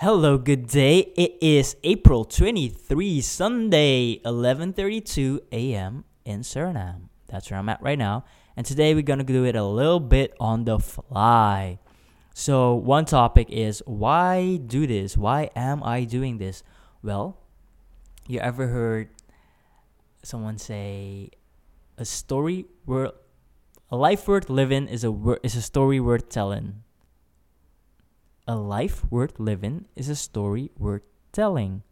Hello, good day. It is April 23, Sunday, 11:32 a.m. in Suriname. That's where I'm at right now. And today we're going to do it a little bit on the fly. So, one topic is why do this? Why am I doing this? Well, you ever heard someone say a story worth a life worth living is a wor- is a story worth telling. A life worth living is a story worth telling.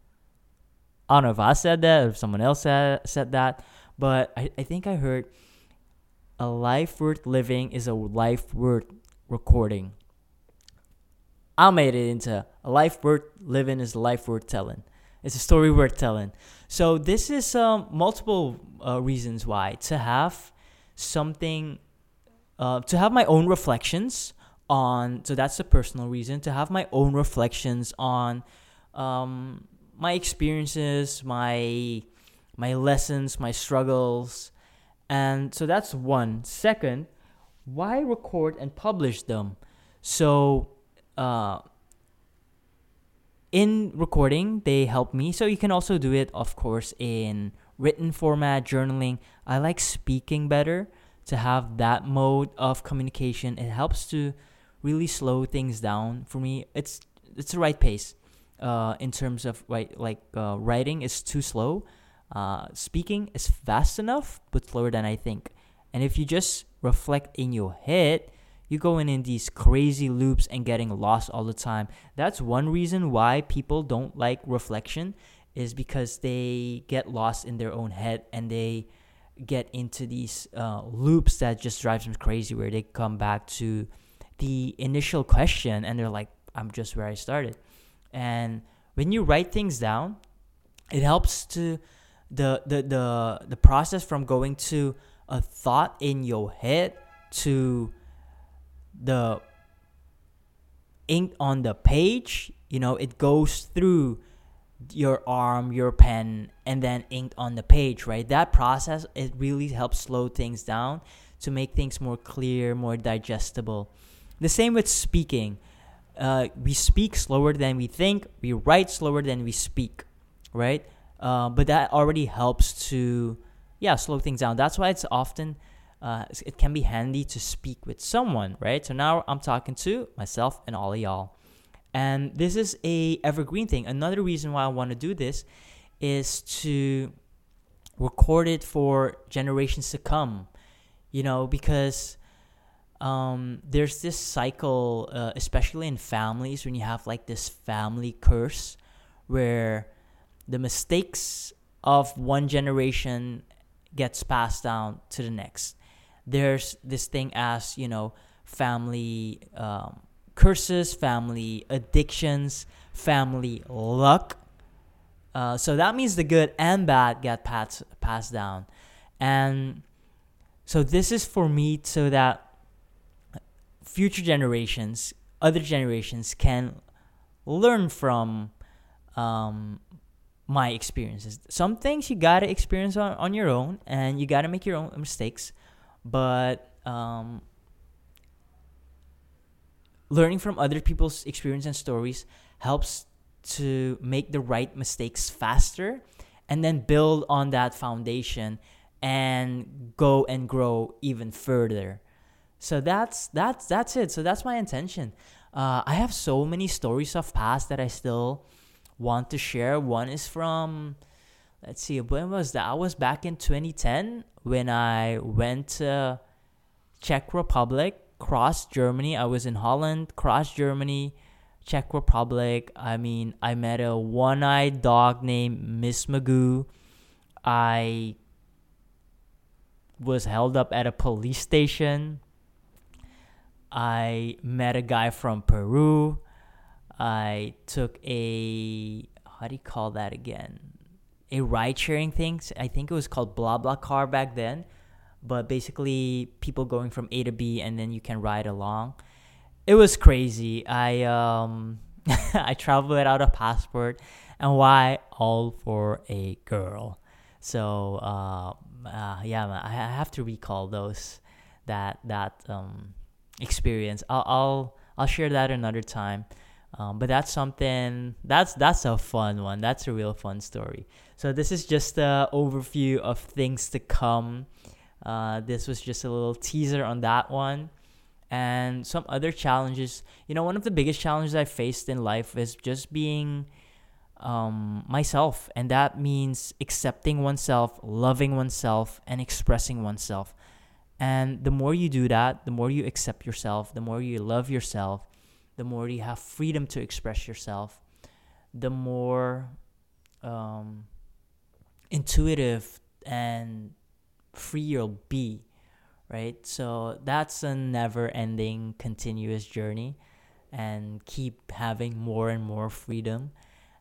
I don't know if I said that or if someone else said, said that, but I, I think I heard a life worth living is a life worth recording. I made it into a life worth living is a life worth telling. It's a story worth telling. So this is um, multiple uh, reasons why to have something, uh, to have my own reflections on. So that's the personal reason to have my own reflections on um, my experiences, my my lessons, my struggles, and so that's one. Second, why record and publish them? So uh, in recording, they help me. So you can also do it, of course, in written format, journaling. I like speaking better to have that mode of communication. It helps to really slow things down for me. It's it's the right pace. Uh, in terms of right, like uh, writing is too slow. Uh, speaking is fast enough, but slower than I think. And if you just reflect in your head, you going in these crazy loops and getting lost all the time. That's one reason why people don't like reflection is because they get lost in their own head and they get into these uh, loops that just drives them crazy where they come back to the initial question and they're like i'm just where i started. And when you write things down it helps to the the the, the process from going to a thought in your head to the ink on the page you know it goes through your arm your pen and then ink on the page right? That process it really helps slow things down to make things more clear more digestible the same with speaking uh, we speak slower than we think we write slower than we speak right uh, but that already helps to yeah slow things down that's why it's often uh, it can be handy to speak with someone, right? So now I'm talking to myself and all of y'all. And this is a evergreen thing. Another reason why I want to do this is to record it for generations to come. You know, because um, there's this cycle, uh, especially in families, when you have like this family curse where the mistakes of one generation gets passed down to the next. There's this thing as you know family um, curses family addictions family luck. Uh, so that means the good and bad get passed passed down. And so this is for me so that future generations other generations can learn from um, my experiences. Some things you gotta experience on, on your own and you gotta make your own mistakes but um, learning from other people's experience and stories helps to make the right mistakes faster and then build on that foundation and go and grow even further so that's that's that's it so that's my intention uh, i have so many stories of past that i still want to share one is from let's see when was that i was back in 2010 when I went to Czech Republic, cross Germany. I was in Holland, cross Germany, Czech Republic. I mean, I met a one-eyed dog named Miss Magoo. I was held up at a police station. I met a guy from Peru. I took a how do you call that again? a ride sharing thing. I think it was called BlaBlaCar back then, but basically people going from A to B and then you can ride along. It was crazy. I um I traveled without a passport, and why all for a girl. So uh, uh yeah, I have to recall those that that um experience. I'll I'll I'll share that another time. Um, but that's something that's that's a fun one. That's a real fun story. So this is just a overview of things to come. Uh, this was just a little teaser on that one, and some other challenges. You know, one of the biggest challenges I faced in life is just being um, myself, and that means accepting oneself, loving oneself, and expressing oneself. And the more you do that, the more you accept yourself, the more you love yourself, the more you have freedom to express yourself, the more um, intuitive and free you'll be, right? So that's a never ending, continuous journey and keep having more and more freedom.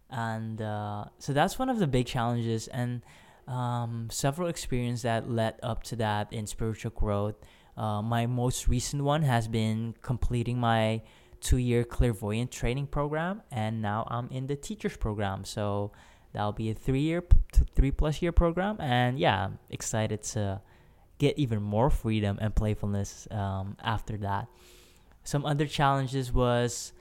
And uh, so that's one of the big challenges. And um, several experiences that led up to that in spiritual growth. Uh, my most recent one has been completing my two year clairvoyant training program, and now I'm in the teachers program. So that'll be a three year, three plus year program, and yeah, I'm excited to get even more freedom and playfulness um, after that. Some other challenges was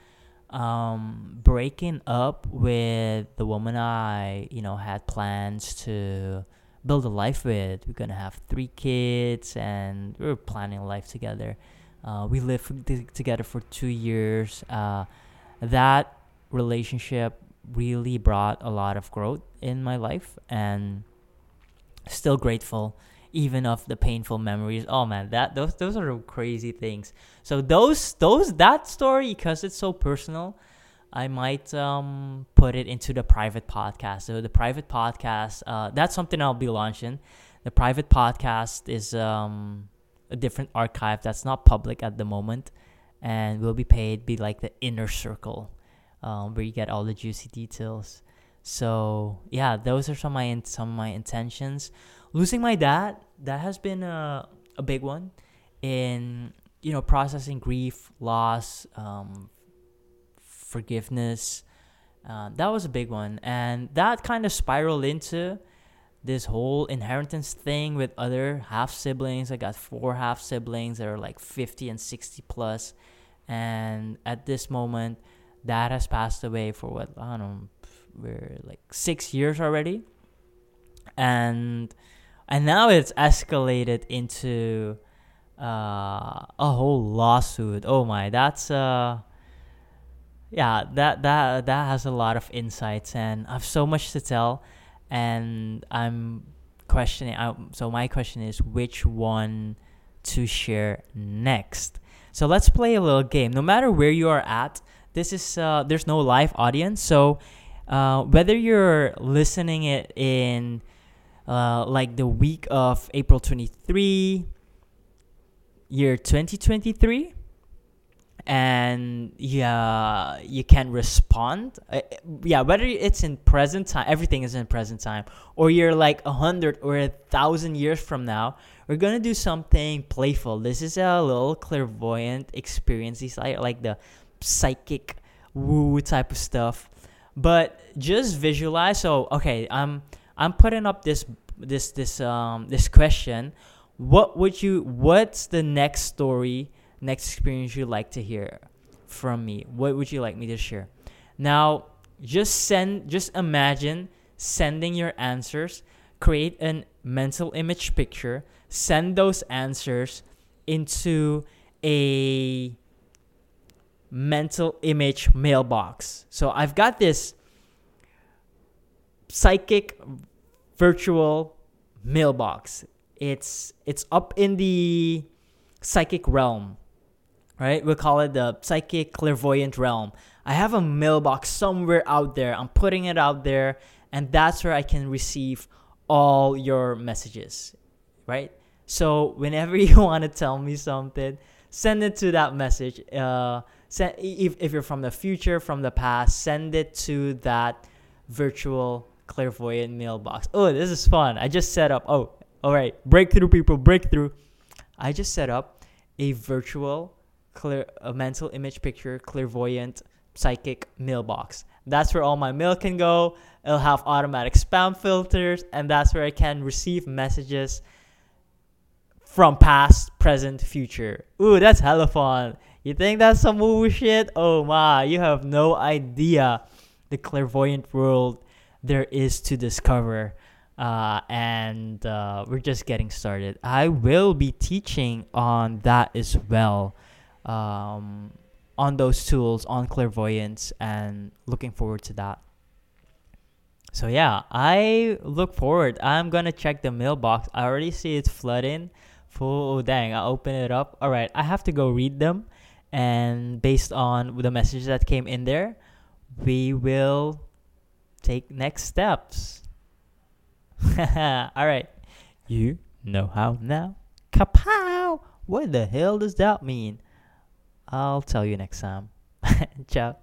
um, breaking up with the woman I, you know, had plans to build a life with. We're gonna have three kids, and we are planning life together. Uh, we lived together for two years. Uh, that relationship really brought a lot of growth in my life, and still grateful even of the painful memories. Oh man, that those those are crazy things. So those those that story because it's so personal, I might um put it into the private podcast. So the private podcast, uh, that's something I'll be launching. The private podcast is um a different archive that's not public at the moment and will be paid be like the inner circle um, where you get all the juicy details so yeah those are some of my some of my intentions losing my dad that has been a, a big one in you know processing grief loss um, forgiveness uh, that was a big one and that kind of spiraled into this whole inheritance thing with other half siblings. I got four half siblings that are like 50 and 60. And at this moment, dad has passed away for what, I don't know, we're like six years already. And and now it's escalated into uh, a whole lawsuit. Oh my, that's uh yeah, that that that has a lot of insights and I have so much to tell and I'm questioning. I, so my question is, which one to share next? So let's play a little game. No matter where you are at, this is uh, there's no live audience. So uh, whether you're listening it in uh, like the week of April 23, year 2023, and yeah you can respond. Uh, yeah whether it's in present time everything is in present time or you're like a hundred or a thousand years from now we're gonna do something playful. This is a little clairvoyant experience. It's like, like the psychic woo type of stuff. But just visualize so okay i'm i'm putting up this this this um this question what would you what's the next story next experience you'd like to hear from me? What would you like me to share? Now, just send, just imagine sending your answers, create a mental image picture, send those answers into a mental image mailbox. So I've got this psychic virtual mailbox. It's it's up in the psychic realm right? We'll call it the psychic clairvoyant realm. I have a mailbox somewhere out there. I'm putting it out there, and that's where I can receive all your messages, right? So whenever you want to tell me something, send it to that message. Uh, send if if you're from the future, from the past, send it to that virtual clairvoyant mailbox. Oh, this is fun! I just set up. Oh, all right, breakthrough people, breakthrough. I just set up a virtual clear a mental image picture clairvoyant psychic mailbox that's where all my mail can go it'll have automatic spam filters and that's where i can receive messages from past present future ooh that's hella fun You think that's some woo shit? Oh my, you have no idea the clairvoyant world there is to discover. Uh, and uh, we're just getting started. I will be teaching on that as well, um, on those tools, on clairvoyance, and looking forward to that. So yeah, I look forward. I'm gonna check the mailbox. I already see it's flooding. Full. Oh, dang! I open it up. All right, I have to go read them, and based on the messages that came in there, we will take next steps. All right, you know how now. Kapow! What the hell does that mean? I'll tell you next time. Ciao.